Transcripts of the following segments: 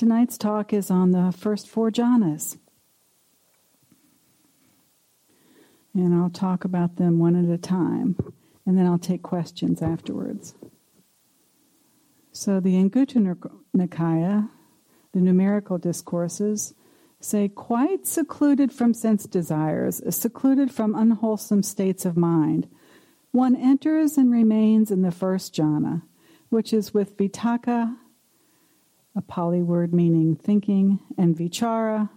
Tonight's talk is on the first four jhanas. And I'll talk about them one at a time, and then I'll take questions afterwards. So, the Anguttara Nikaya, the numerical discourses, say quite secluded from sense desires, secluded from unwholesome states of mind. One enters and remains in the first jhana, which is with vitakka, a Pali word meaning thinking, and vichara,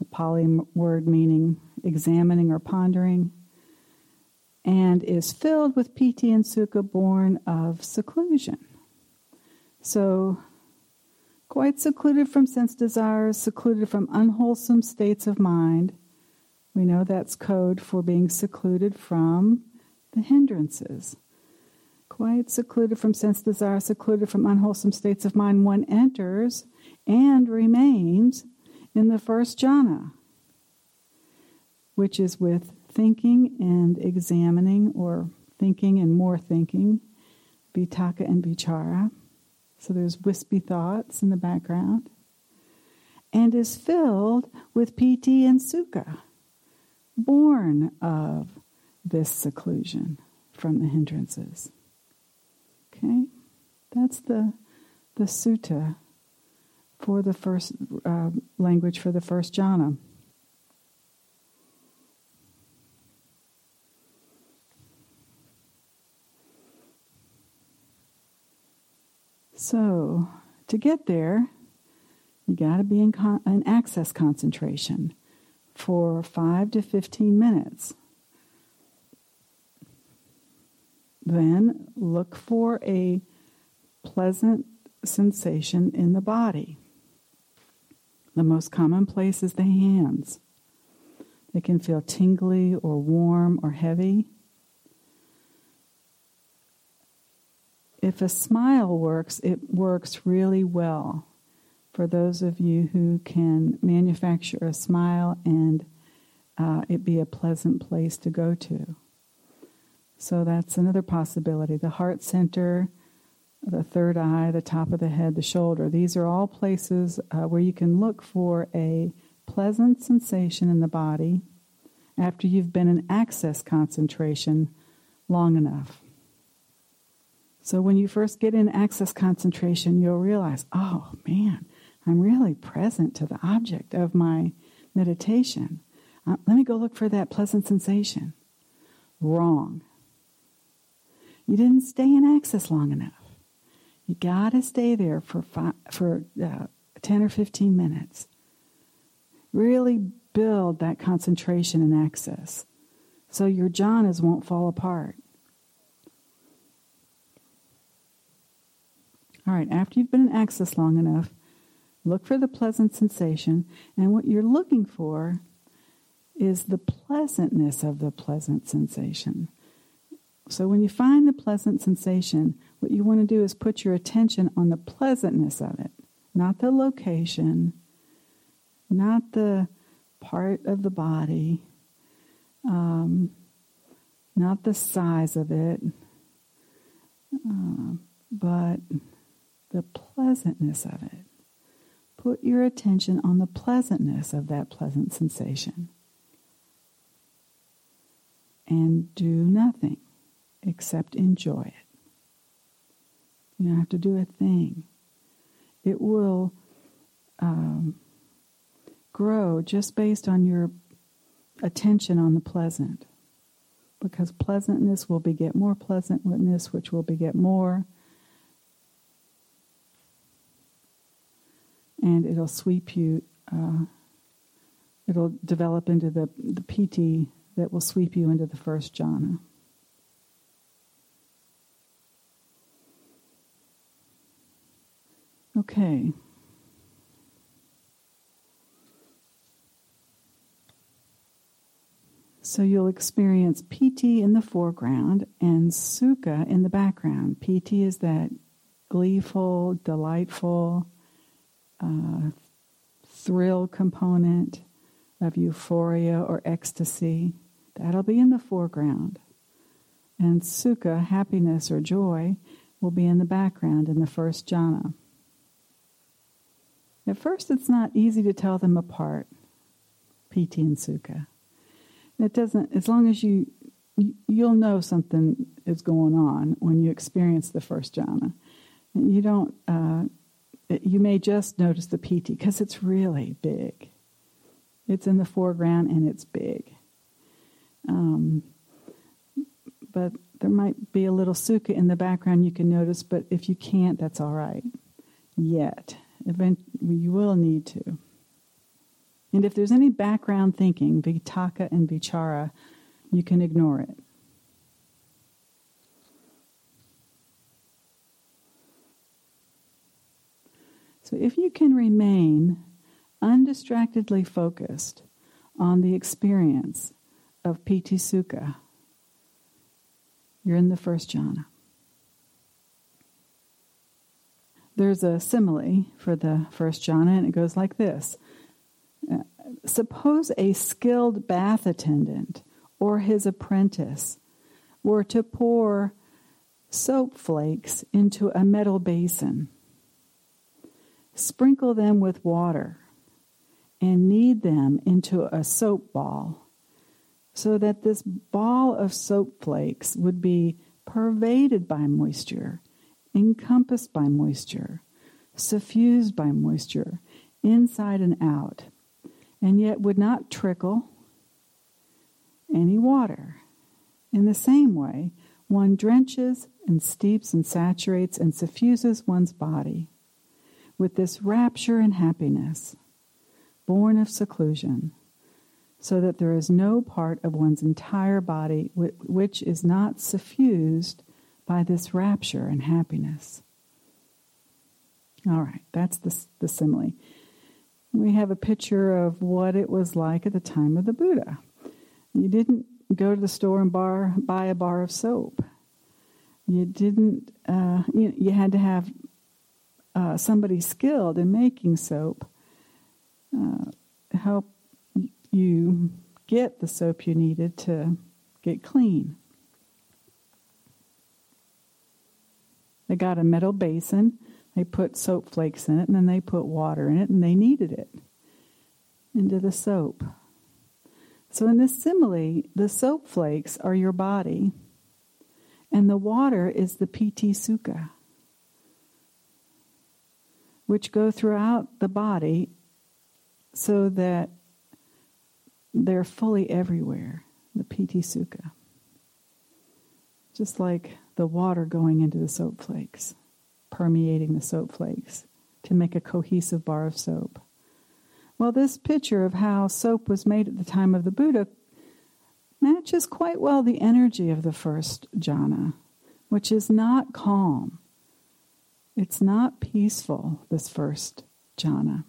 a Pali word meaning examining or pondering, and is filled with piti and sukha born of seclusion. So, quite secluded from sense desires, secluded from unwholesome states of mind. We know that's code for being secluded from the hindrances quite secluded from sense desire, secluded from unwholesome states of mind, one enters and remains in the first jhana, which is with thinking and examining, or thinking and more thinking, vitakka and vichara. So there's wispy thoughts in the background, and is filled with piti and sukha, born of this seclusion from the hindrances. Okay, that's the the sutta for the first uh, language for the first jhana. So, to get there, you got to be in, con- in access concentration for 5 to 15 minutes. Then look for a pleasant sensation in the body. The most common place is the hands. They can feel tingly or warm or heavy. If a smile works, it works really well for those of you who can manufacture a smile and uh, it be a pleasant place to go to. So that's another possibility. The heart center, the third eye, the top of the head, the shoulder. These are all places uh, where you can look for a pleasant sensation in the body after you've been in access concentration long enough. So when you first get in access concentration, you'll realize, oh man, I'm really present to the object of my meditation. Uh, let me go look for that pleasant sensation. Wrong. You didn't stay in access long enough. You got to stay there for five, for uh, 10 or 15 minutes. Really build that concentration and access so your jhanas won't fall apart. All right, after you've been in access long enough, look for the pleasant sensation, and what you're looking for is the pleasantness of the pleasant sensation. So when you find the pleasant sensation, what you want to do is put your attention on the pleasantness of it, not the location, not the part of the body, um, not the size of it, uh, but the pleasantness of it. Put your attention on the pleasantness of that pleasant sensation. And do nothing except enjoy it. You don't have to do a thing. It will um, grow just based on your attention on the pleasant. Because pleasantness will beget more pleasantness, which will beget more. And it'll sweep you, uh, it'll develop into the, the piti that will sweep you into the first jhana. Okay. So you'll experience piti in the foreground and sukha in the background. piti is that gleeful, delightful, uh, thrill component of euphoria or ecstasy. That'll be in the foreground. And sukha, happiness or joy, will be in the background in the first jhana. At first, it's not easy to tell them apart, piti and sukha. It doesn't, as long as you, you'll know something is going on when you experience the first jhana. You don't, uh, you may just notice the piti because it's really big. It's in the foreground and it's big. Um, but there might be a little sukha in the background you can notice, but if you can't, that's all right. Yet. Event- you will need to. And if there's any background thinking, vitakka and vichara, you can ignore it. So if you can remain undistractedly focused on the experience of piti sukha, you're in the first jhana. There's a simile for the first jhana, and it goes like this. Uh, Suppose a skilled bath attendant or his apprentice were to pour soap flakes into a metal basin, sprinkle them with water, and knead them into a soap ball so that this ball of soap flakes would be pervaded by moisture, encompassed by moisture, suffused by moisture, inside and out, and yet would not trickle any water. In the same way, one drenches and steeps and saturates and suffuses one's body with this rapture and happiness, born of seclusion so that there is no part of one's entire body which is not suffused by this rapture and happiness. All right, that's the, the simile. We have a picture of what it was like at the time of the Buddha. You didn't go to the store and bar, buy a bar of soap. You didn't, uh, you, you, had to have uh, somebody skilled in making soap uh, help you get the soap you needed to get clean. They got a metal basin, they put soap flakes in it, and then they put water in it, and they kneaded it into the soap. So, in this simile, the soap flakes are your body, and the water is the piti sukha, which go throughout the body so that they're fully everywhere, the piti sukha. Just like the water going into the soap flakes, permeating the soap flakes to make a cohesive bar of soap. Well, this picture of how soap was made at the time of the Buddha matches quite well the energy of the first jhana, which is not calm. It's not peaceful, this first jhana.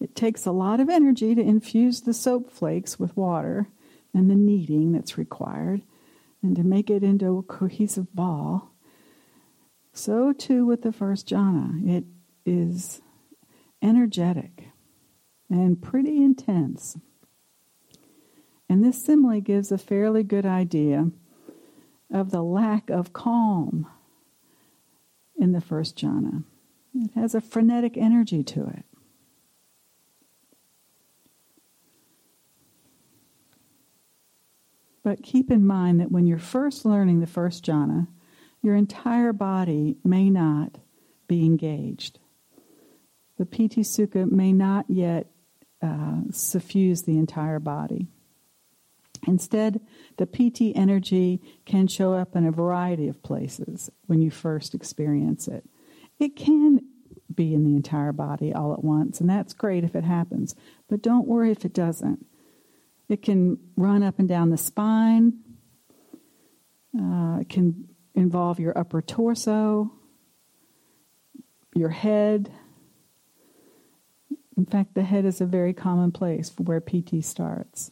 It takes a lot of energy to infuse the soap flakes with water and the kneading that's required and to make it into a cohesive ball. So too with the first jhana. It is energetic and pretty intense. And this simile gives a fairly good idea of the lack of calm in the first jhana. It has a frenetic energy to it. But keep in mind that when you're first learning the first jhana, your entire body may not be engaged. The piti sukha may not yet uh, suffuse the entire body. Instead, the piti energy can show up in a variety of places when you first experience it. It can be in the entire body all at once, and that's great if it happens. But don't worry if it doesn't. It can run up and down the spine. Uh, it can involve your upper torso, your head. In fact, the head is a very common place for where piti starts.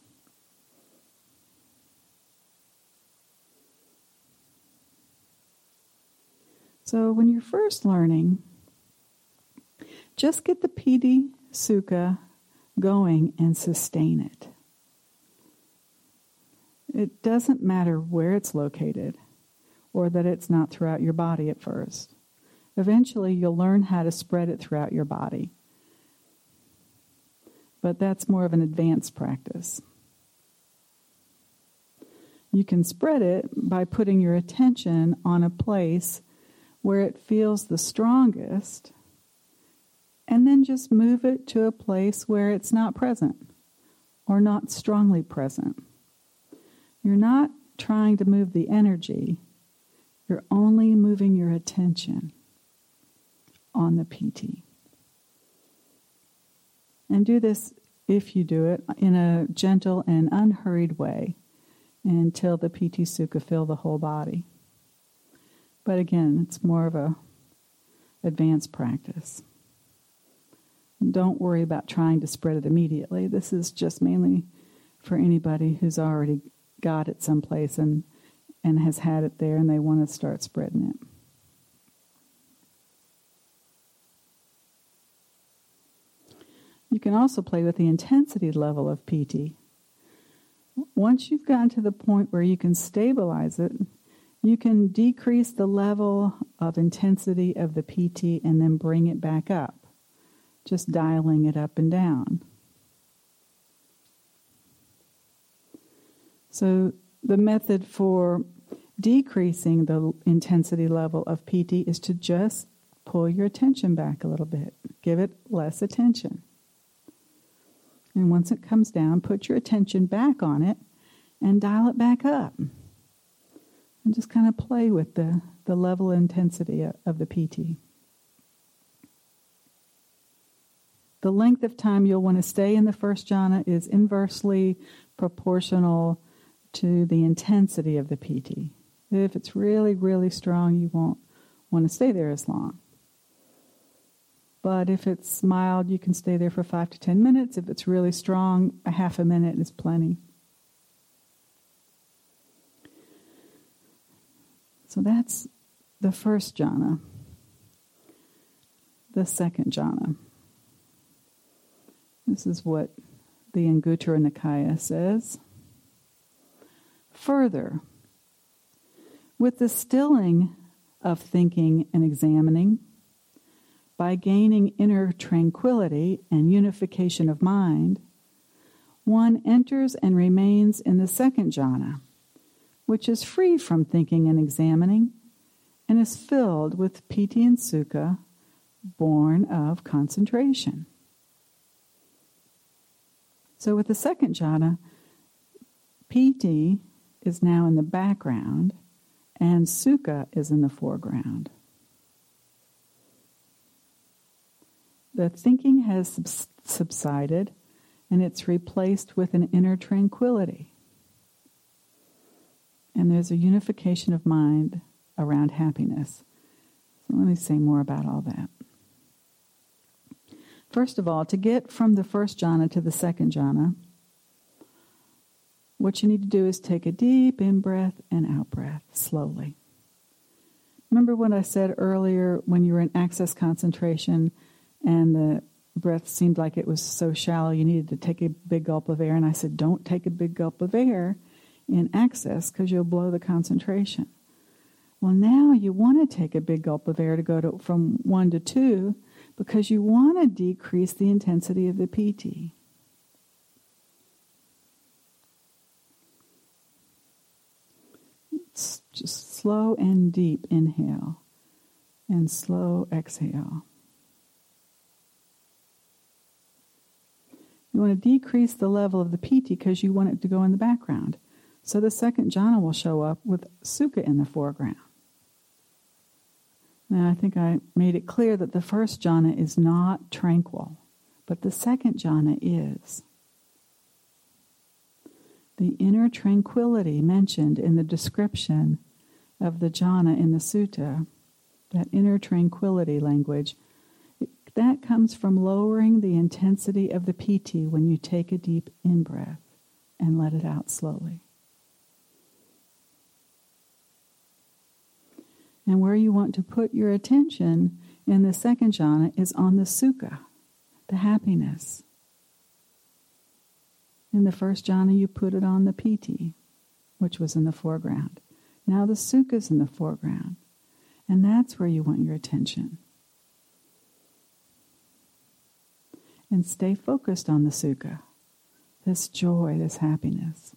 So when you're first learning, just get the piti sukha going and sustain it. It doesn't matter where it's located or that it's not throughout your body at first. Eventually, you'll learn how to spread it throughout your body. but that's more of an advanced practice. You can spread it by putting your attention on a place where it feels the strongest, and then just move it to a place where it's not present or not strongly present. You're not trying to move the energy, you're only moving your attention on the piti. And do this, if you do it, in a gentle and unhurried way until the piti Sukha fill the whole body. But again, it's more of a advanced practice. Don't worry about trying to spread it immediately. This is just mainly for anybody who's already got it someplace and and has had it there and they want to start spreading it. You can also play with the intensity level of piti. Once you've gotten to the point where you can stabilize it, you can decrease the level of intensity of the piti and then bring it back up, just dialing it up and down. So, the method for decreasing the intensity level of piti is to just pull your attention back a little bit, give it less attention. And once it comes down, put your attention back on it and dial it back up. And just kind of play with the, the level intensity of the piti. The length of time you'll want to stay in the first jhana is inversely proportional to the intensity of the piti. If it's really, really strong, you won't want to stay there as long. But if it's mild, you can stay there for five to ten minutes. If it's really strong, a half a minute is plenty. So that's the first jhana. The second jhana. This is what the Anguttara Nikaya says. Further, with the stilling of thinking and examining, by gaining inner tranquility and unification of mind, one enters and remains in the second jhana, which is free from thinking and examining and is filled with piti and sukha born of concentration. So, with the second jhana, piti is now in the background and sukha is in the foreground. The thinking has subsided and it's replaced with an inner tranquility. And there's a unification of mind around happiness. So let me say more about all that. First of all, to get from the first jhana to the second jhana, what you need to do is take a deep in breath and out breath slowly. Remember what I said earlier when you were in access concentration and the breath seemed like it was so shallow you needed to take a big gulp of air and I said don't take a big gulp of air in access because you'll blow the concentration. Well, now you want to take a big gulp of air to go to, from 1 to 2 because you want to decrease the intensity of the piti. Just slow and deep inhale and slow exhale. You want to decrease the level of the piti because you want it to go in the background. So the second jhana will show up with sukha in the foreground. Now, I think I made it clear that the first jhana is not tranquil, but the second jhana is. The inner tranquility mentioned in the description of the jhana in the sutta, that inner tranquility language, that comes from lowering the intensity of the piti when you take a deep in breath and let it out slowly. And where you want to put your attention in the second jhana is on the sukha, the happiness. In the first jhana, you put it on the piti, which was in the foreground. Now the sukha is in the foreground. And that's where you want your attention. and stay focused on the sukha, this joy, this happiness.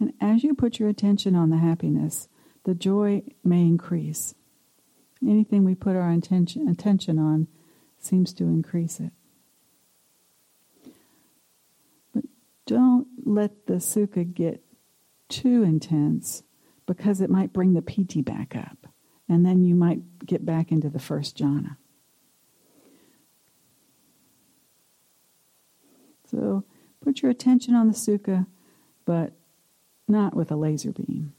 And as you put your attention on the happiness, the joy may increase. Anything we put our attention, attention on seems to increase it. But don't let the sukha get too intense because it might bring the piti back up. And then you might get back into the first jhana. So put your attention on the sukha, but not with a laser beam.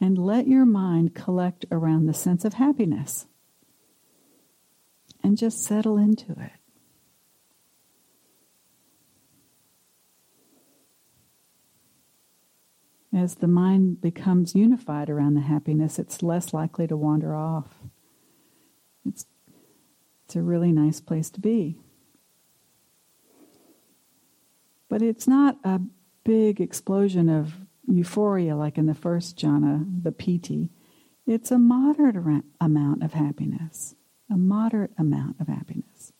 And let your mind collect around the sense of happiness and just settle into it. As the mind becomes unified around the happiness, it's less likely to wander off. It's, it's a really nice place to be. But it's not a big explosion of euphoria like in the first jhana, the piti. It's a moderate amount of happiness, a moderate amount of happiness.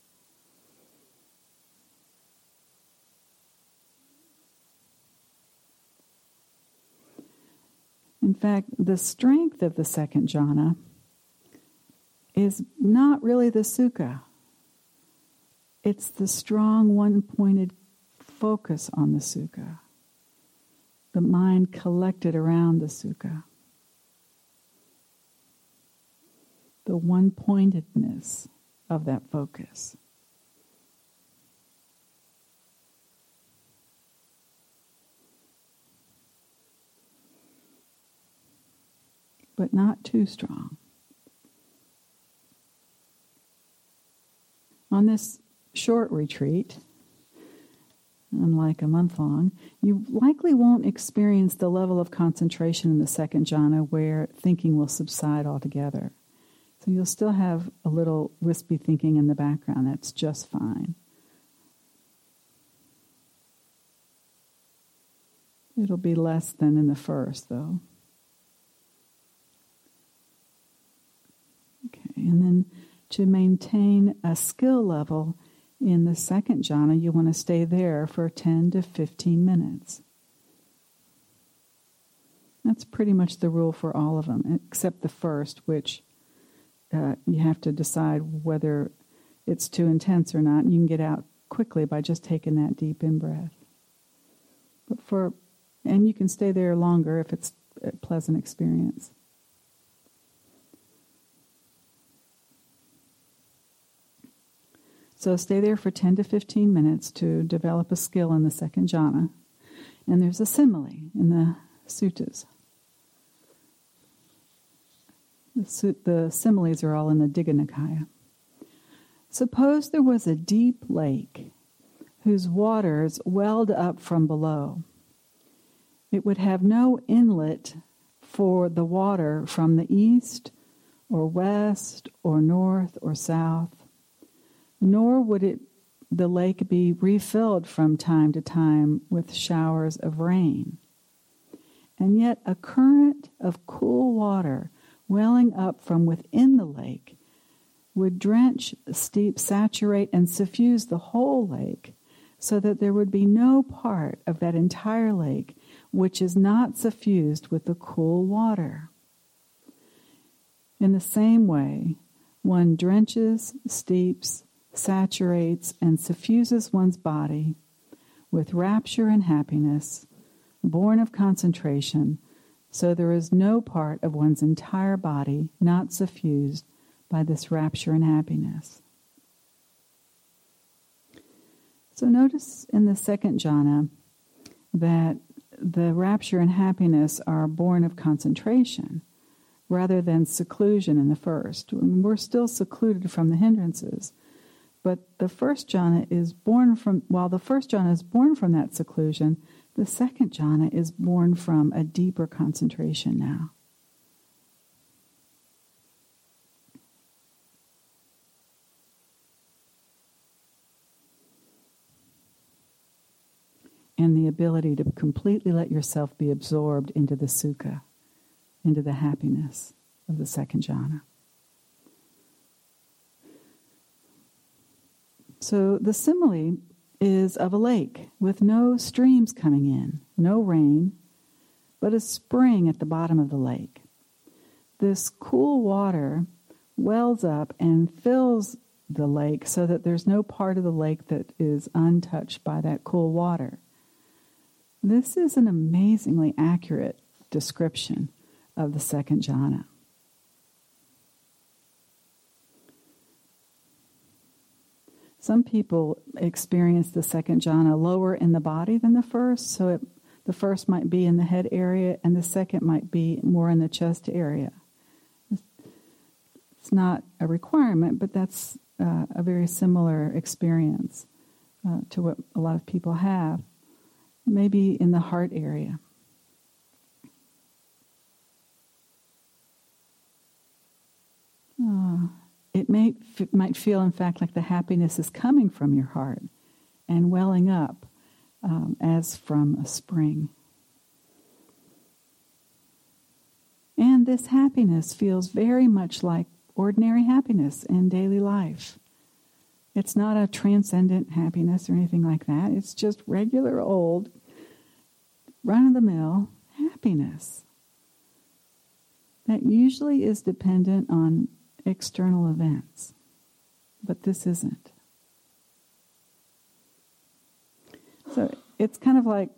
In fact, the strength of the second jhana is not really the sukha. It's the strong one pointed focus on the sukha, the mind collected around the sukha, the one pointedness of that focus. but not too strong. On this short retreat, unlike a month long, you likely won't experience the level of concentration in the second jhana where thinking will subside altogether. So you'll still have a little wispy thinking in the background. That's just fine. It'll be less than in the first, though. Okay, and then to maintain a skill level in the second jhana, you want to stay there for 10 to 15 minutes. That's pretty much the rule for all of them, except the first, which uh, you have to decide whether it's too intense or not. You can get out quickly by just taking that deep in breath. But for, and you can stay there longer if it's a pleasant experience. So stay there for 10 to 15 minutes to develop a skill in the second jhana. And there's a simile in the suttas. The, similes are all in the Digha Nikaya. Suppose there was a deep lake whose waters welled up from below. It would have no inlet for the water from the east or west or north or south nor would it the lake be refilled from time to time with showers of rain. And yet a current of cool water welling up from within the lake would drench, steep, saturate, and suffuse the whole lake so that there would be no part of that entire lake which is not suffused with the cool water. In the same way, one drenches, steeps, saturates, and suffuses one's body with rapture and happiness, born of concentration, so there is no part of one's entire body not suffused by this rapture and happiness. So notice in the second jhana that the rapture and happiness are born of concentration rather than seclusion in the first. We're still secluded from the hindrances, but the first jhana is born from, while the first jhana is born from that seclusion, the second jhana is born from a deeper concentration now. And the ability to completely let yourself be absorbed into the sukha, into the happiness of the second jhana. So the simile is of a lake with no streams coming in, no rain, but a spring at the bottom of the lake. This cool water wells up and fills the lake so that there's no part of the lake that is untouched by that cool water. This is an amazingly accurate description of the second jhana. Some people experience the second jhana lower in the body than the first, so it, the first might be in the head area and the second might be more in the chest area. It's not a requirement, but that's uh, a very similar experience uh, to what a lot of people have. Maybe in the heart area. Uh, it may, might feel, in fact, like the happiness is coming from your heart and welling up um, as from a spring. And this happiness feels very much like ordinary happiness in daily life. It's not a transcendent happiness or anything like that. It's just regular old, run of the mill happiness that usually is dependent on external events. But this isn't. So it's kind of like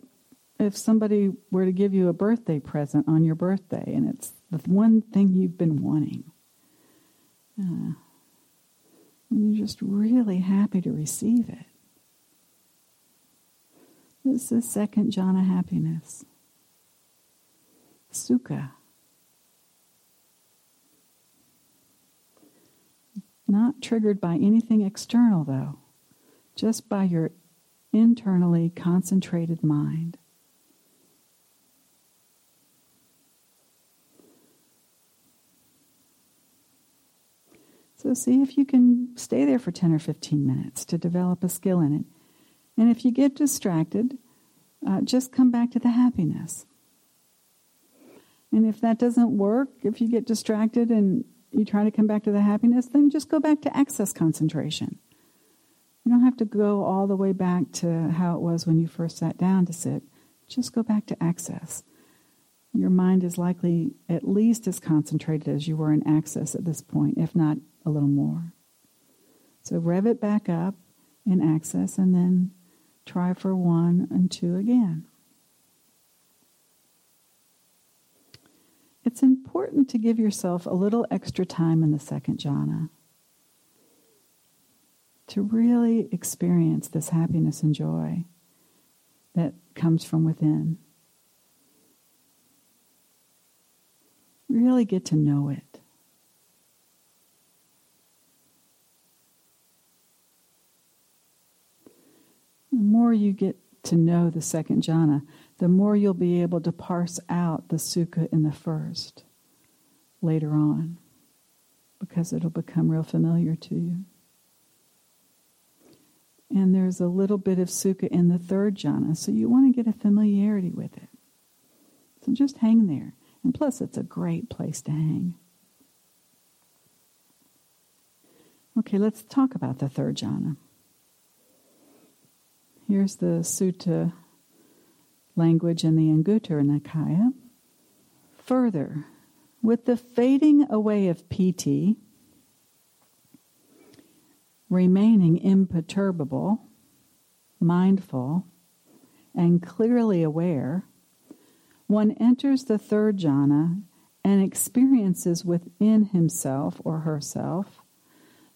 if somebody were to give you a birthday present on your birthday and it's the one thing you've been wanting. Uh, and you're just really happy to receive it. This is second jhana happiness. Sukha. Not triggered by anything external, though, just by your internally concentrated mind. So, see if you can stay there for 10 or 15 minutes to develop a skill in it. And if you get distracted, uh, just come back to the happiness. And if that doesn't work, if you get distracted and you try to come back to the happiness, then just go back to access concentration. You don't have to go all the way back to how it was when you first sat down to sit. Just go back to access. Your mind is likely at least as concentrated as you were in access at this point, if not a little more. So rev it back up in access and then try for one and two again. It's important to give yourself a little extra time in the second jhana to really experience this happiness and joy that comes from within. Really get to know it. The more you get to know the second jhana, the more you'll be able to parse out the sukha in the first later on, because it'll become real familiar to you. And there's a little bit of sukha in the third jhana, so you want to get a familiarity with it. So just hang there. And plus, it's a great place to hang. Okay, let's talk about the third jhana. Here's the sutta language in the Anguttara Nikaya. Further, with the fading away of piti, remaining imperturbable, mindful, and clearly aware, one enters the third jhana and experiences within himself or herself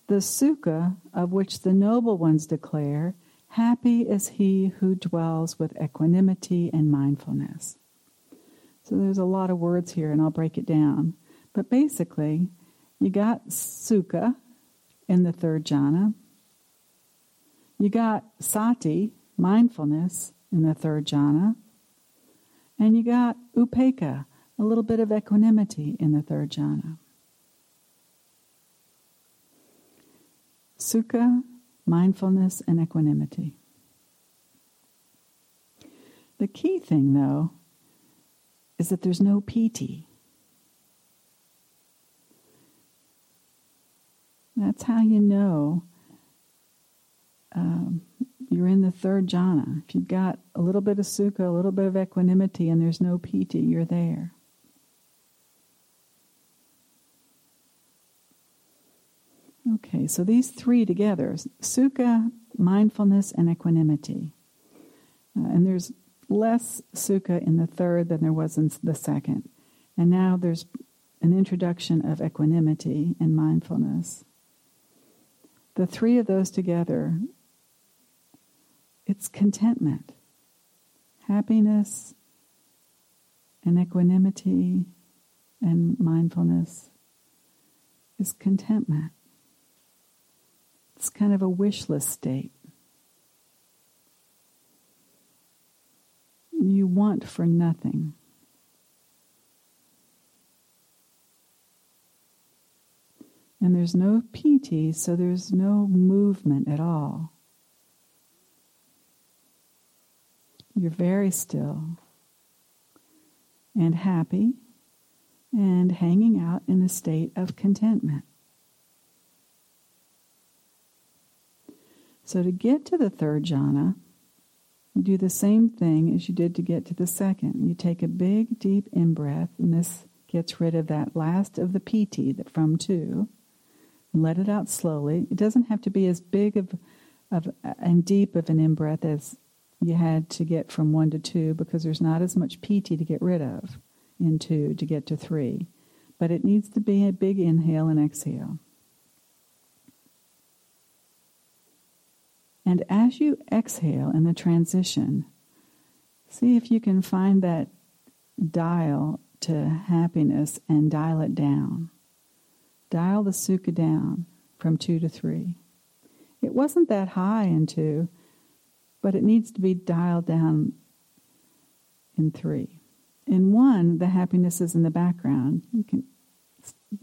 the sukha of which the noble ones declare Happy is he who dwells with equanimity and mindfulness. So there's a lot of words here, and I'll break it down. But basically, you got sukha in the third jhana. You got sati, mindfulness, in the third jhana. And you got upekkha, a little bit of equanimity in the third jhana. Sukha, mindfulness, and equanimity. The key thing, though, is that there's no piti. That's how you know um, you're in the third jhana. If you've got a little bit of sukha, a little bit of equanimity, and there's no piti, you're there. Okay, so these three together sukha, mindfulness, and equanimity. Uh, and there's less sukha in the third than there was in the second. And now there's an introduction of equanimity and mindfulness. The three of those together, it's contentment, happiness, and equanimity and mindfulness is contentment. It's kind of a wishless state. You want for nothing. And there's no piti, so there's no movement at all. You're very still and happy and hanging out in a state of contentment. So, to get to the third jhana, you do the same thing as you did to get to the second. You take a big, deep in breath, and this gets rid of that last of the piti, that from two. and Let it out slowly. It doesn't have to be as big of, of and deep of an in breath as you had to get from one to two because there's not as much piti to get rid of in two to get to three. But it needs to be a big inhale and exhale. And as you exhale in the transition, see if you can find that dial to happiness and dial it down. Dial the sukha down from two to three. It wasn't that high in two, but it needs to be dialed down in three. In one, the happiness is in the background. You can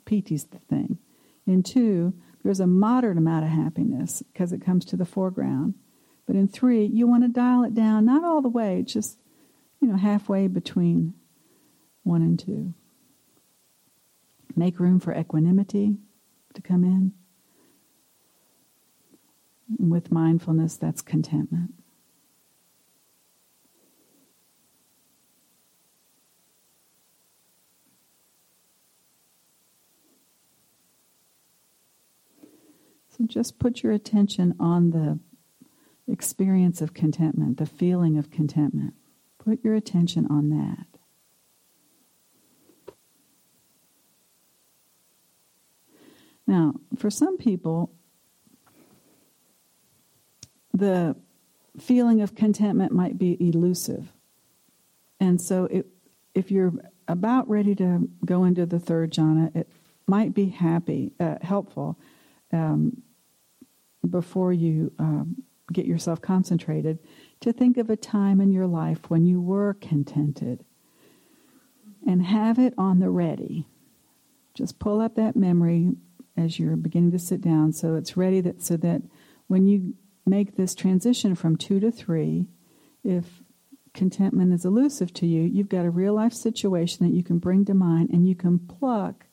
piti's the thing. In two, there's a moderate amount of happiness because it comes to the foreground. But in three, you want to dial it down, not all the way, just, you know, halfway between one and two. Make room for equanimity to come in. With mindfulness, that's contentment. So just put your attention on the experience of contentment, the feeling of contentment. Put your attention on that. Now, for some people, the feeling of contentment might be elusive. And so, it, if you're about ready to go into the third jhana, it might be happy, uh, helpful um, before you um, get yourself concentrated, to think of a time in your life when you were contented and have it on the ready. Just pull up that memory as you're beginning to sit down so it's ready that so that when you make this transition from 2 to 3 if contentment is elusive to you you've got a real life situation that you can bring to mind and you can pluck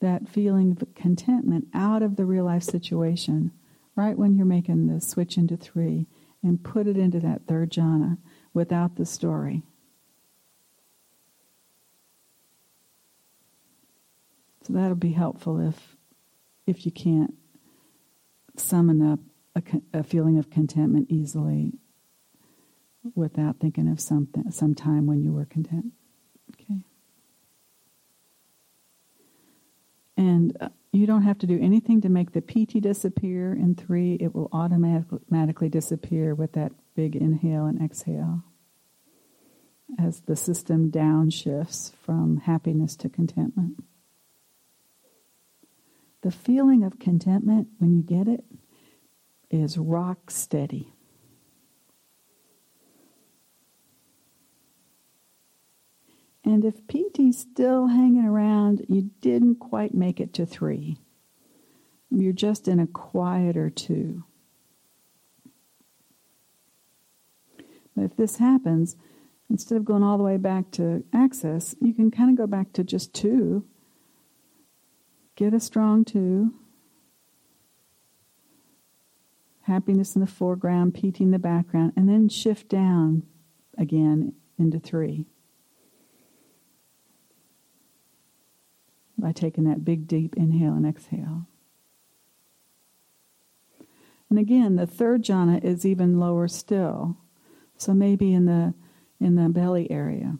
that feeling of contentment out of the real life situation right when you're making the switch into three and put it into that third jhana without the story. So that'll be helpful if if you can't summon up a, a feeling of contentment easily without thinking of something some time when you were content. And uh, you don't have to do anything to make the piti disappear in three. It will automatically disappear with that big inhale and exhale as the system downshifts from happiness to contentment. The feeling of contentment, when you get it, is rock steady. And if piti's still hanging around, you didn't quite make it to three. You're just in a quieter two. But if this happens, instead of going all the way back to access, you can kind of go back to just two. Get a strong two, happiness in the foreground, piti in the background, and then shift down again into three. By taking that big deep inhale and exhale. And again, the third jhana is even lower still. So maybe in the in the belly area.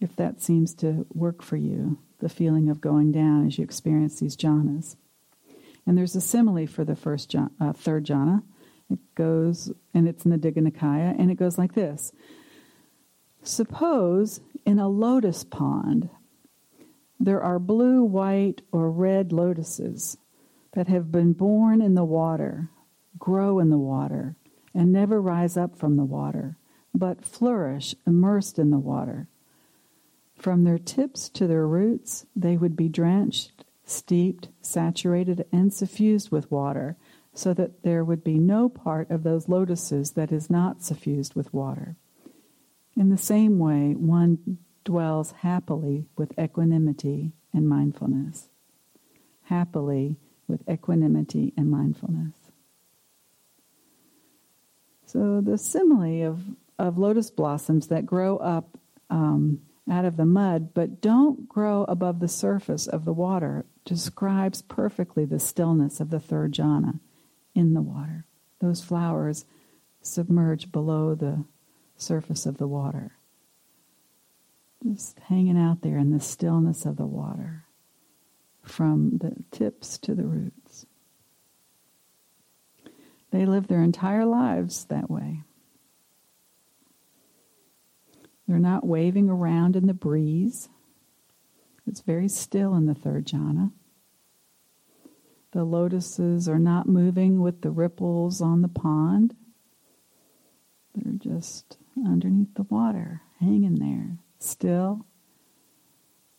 If that seems to work for you, the feeling of going down as you experience these jhanas. And there's a simile for the first jhana, uh, third jhana. It goes, and it's in the Digha Nikaya, and it goes like this. Suppose in a lotus pond there are blue, white, or red lotuses that have been born in the water, grow in the water, and never rise up from the water, but flourish immersed in the water. From their tips to their roots, they would be drenched steeped, saturated, and suffused with water, so that there would be no part of those lotuses that is not suffused with water. In the same way, one dwells happily with equanimity and mindfulness. Happily with equanimity and mindfulness. So, the simile of, of lotus blossoms that grow up um, out of the mud but don't grow above the surface of the water describes perfectly the stillness of the third jhana in the water. Those flowers submerge below the surface of the water. Just hanging out there in the stillness of the water from the tips to the roots. They live their entire lives that way. They're not waving around in the breeze. It's very still in the third jhana. The lotuses are not moving with the ripples on the pond. They're just underneath the water, hanging there, still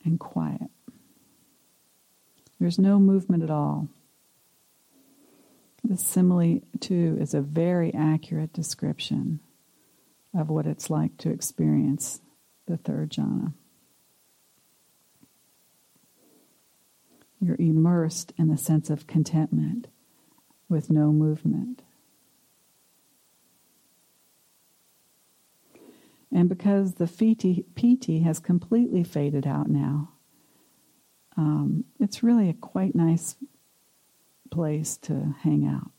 and quiet. There's no movement at all. The simile, too, is a very accurate description of what it's like to experience the third jhana. You're immersed in a sense of contentment with no movement. And because the piti has completely faded out now, um, it's really a quite nice place to hang out.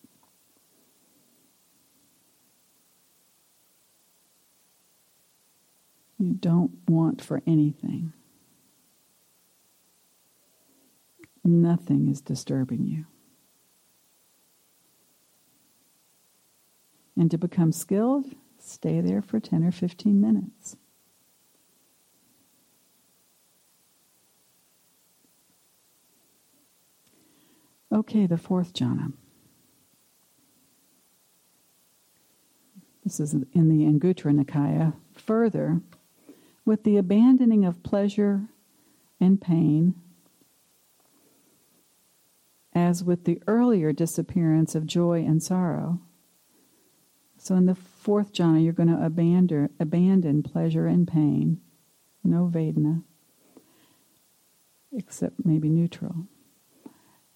You don't want for anything. Nothing is disturbing you. And to become skilled, stay there for 10 or 15 minutes. Okay, the fourth jhana. This is in the Anguttara Nikaya. Further, with the abandoning of pleasure and pain, as with the earlier disappearance of joy and sorrow. So in the fourth jhana, you're going to abandon, abandon pleasure and pain, no Vedana, except maybe neutral.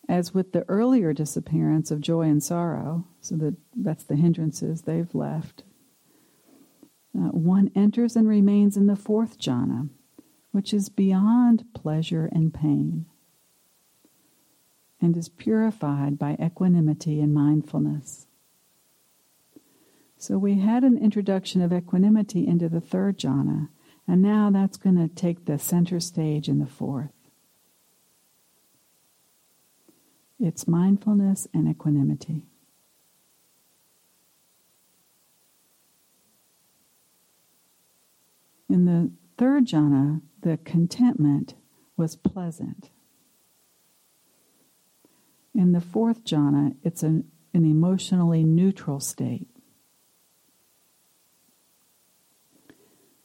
As with the earlier disappearance of joy and sorrow, so that that's the hindrances they've left, uh, one enters and remains in the fourth jhana, which is beyond pleasure and pain and is purified by equanimity and mindfulness. So we had an introduction of equanimity into the third jhana, and now that's going to take the center stage in the fourth. It's mindfulness and equanimity. In the third jhana, the contentment was pleasant. In the fourth jhana, it's an, an emotionally neutral state.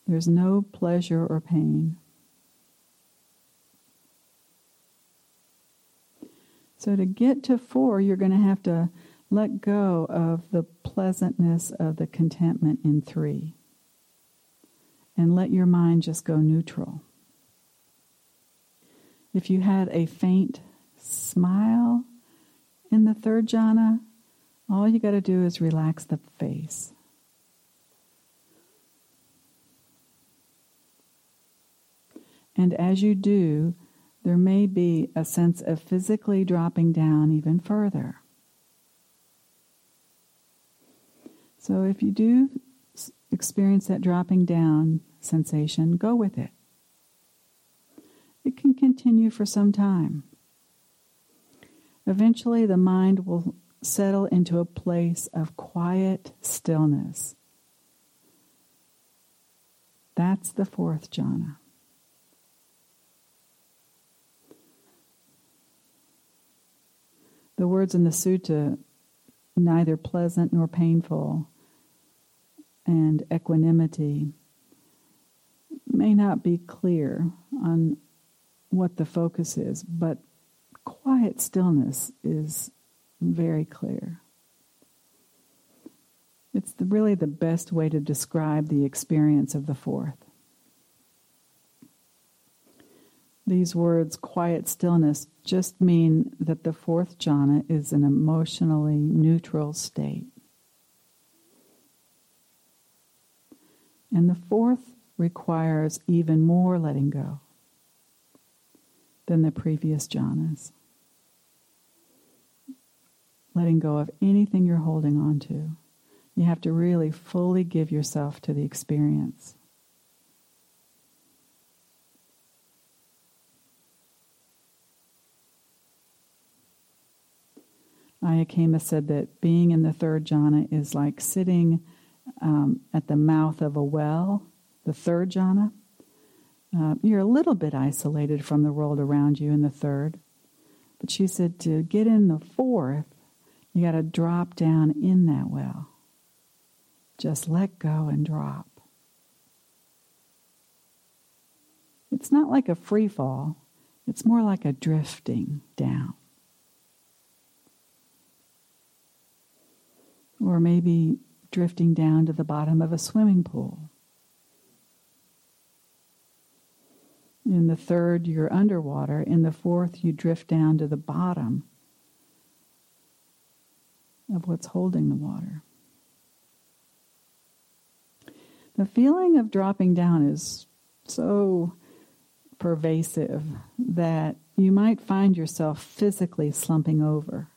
There's no pleasure or pain. So, to get to four, you're going to have to let go of the pleasantness of the contentment in three and let your mind just go neutral. If you had a faint smile in the third jhana, All you got to do is relax the face. And as you do, there may be a sense of physically dropping down even further. So if you do experience that dropping down sensation, go with it. It can continue for some time. Eventually, the mind will settle into a place of quiet stillness. That's the fourth jhana. The words in the sutta, neither pleasant nor painful, and equanimity, may not be clear on what the focus is, but quiet stillness is very clear. It's the, really the best way to describe the experience of the fourth. These words, quiet stillness, just mean that the fourth jhana is an emotionally neutral state. And the fourth requires even more letting go than the previous jhanas. Letting go of anything you're holding on to. You have to really fully give yourself to the experience. Ayya Khema said that being in the third jhana is like sitting um, at the mouth of a well, the third jhana. Uh, you're a little bit isolated from the world around you in the third. But she said to get in the fourth, you got to drop down in that well. Just let go and drop. It's not like a free fall, it's more like a drifting down. Or maybe drifting down to the bottom of a swimming pool. In the third, you're underwater. In the fourth, you drift down to the bottom of what's holding the water. The feeling of dropping down is so pervasive that you might find yourself physically slumping over.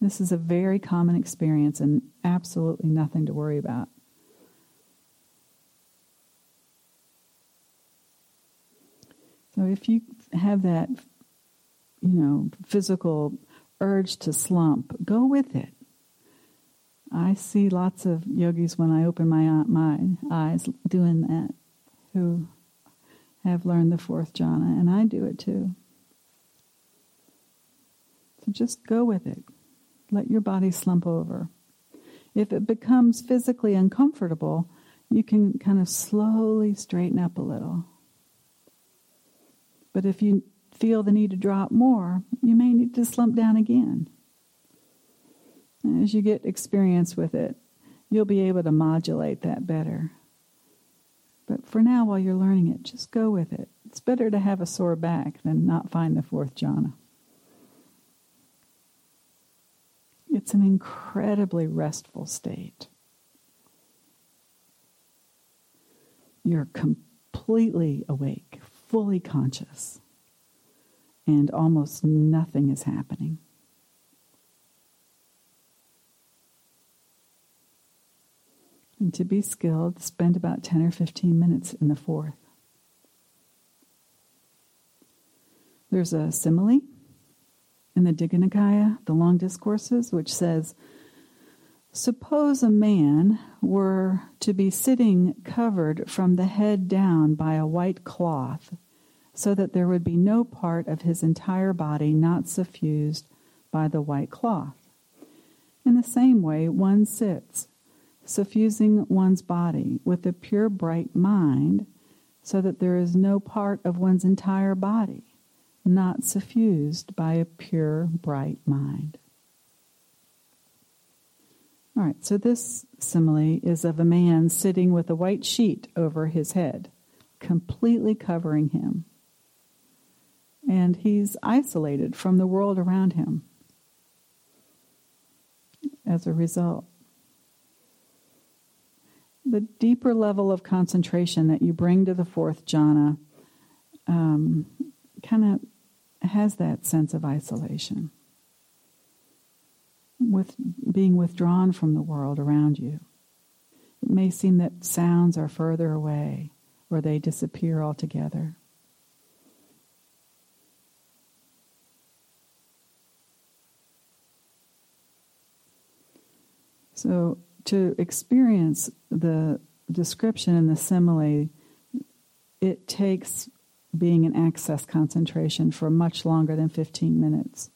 This is a very common experience and absolutely nothing to worry about. So if you have that, you know, physical urge to slump, go with it. I see lots of yogis when I open my uh, my eyes doing that, who have learned the fourth jhana, and I do it too. So just go with it. Let your body slump over. If it becomes physically uncomfortable, you can kind of slowly straighten up a little. But if you feel the need to drop more, you may need to slump down again. As you get experience with it, you'll be able to modulate that better. But for now, while you're learning it, just go with it. It's better to have a sore back than not find the fourth jhana. It's an incredibly restful state. You're completely awake, fully conscious, and almost nothing is happening. And to be skilled, spend about 10 or 15 minutes in the fourth. There's a simile in the Digha Nikaya, the long discourses, which says, Suppose a man were to be sitting covered from the head down by a white cloth, so that there would be no part of his entire body not suffused by the white cloth. In the same way, one sits, suffusing one's body with a pure, bright mind, so that there is no part of one's entire body not suffused by a pure, bright mind. All right, so this simile is of a man sitting with a white sheet over his head, completely covering him. And he's isolated from the world around him. as a result. The deeper level of concentration that you bring to the fourth jhana um, kind of has that sense of isolation, with being withdrawn from the world around you. It may seem that sounds are further away or they disappear altogether. So, to experience the description and the simile, it takes being in access concentration for much longer than 15 minutes.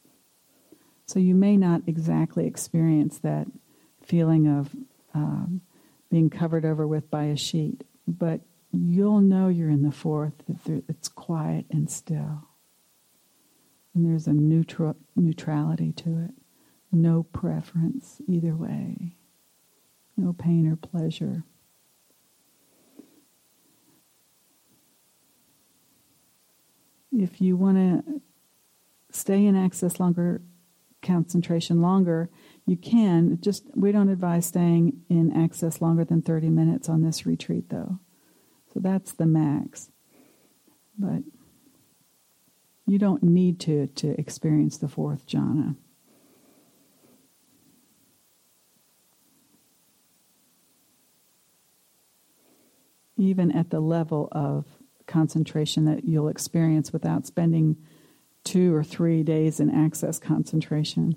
So, you may not exactly experience that feeling of um, being covered over with by a sheet, but you'll know you're in the fourth if it's quiet and still. And there's a neutral neutrality to it. No preference either way. No pain or pleasure. If you want to stay in access longer, concentration longer, you can. Just we don't advise staying in access longer than 30 minutes on this retreat though. So that's the max. But you don't need to to experience the fourth jhana. even at the level of concentration that you'll experience without spending two or three days in access concentration,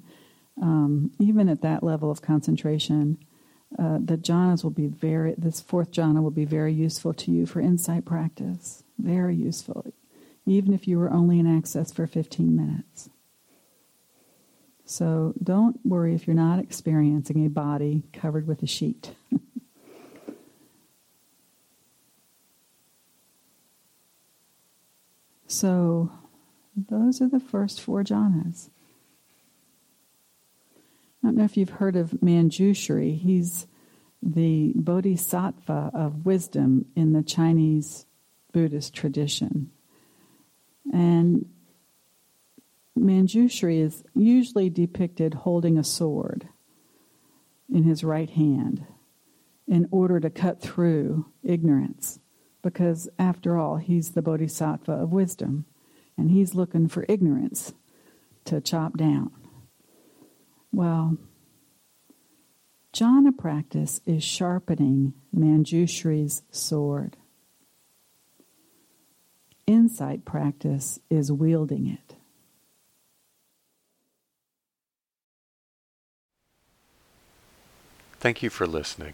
um, even at that level of concentration, uh, the jhanas will be very, this fourth jhana will be very useful to you for insight practice. Very useful, even if you were only in access for 15 minutes. So don't worry if you're not experiencing a body covered with a sheet. So, those are the first four jhanas. I don't know if you've heard of Manjushri. He's the bodhisattva of wisdom in the Chinese Buddhist tradition. And Manjushri is usually depicted holding a sword in his right hand in order to cut through ignorance because after all, he's the bodhisattva of wisdom, and he's looking for ignorance to chop down. Well, jhana practice is sharpening Manjushri's sword. Insight practice is wielding it. Thank you for listening.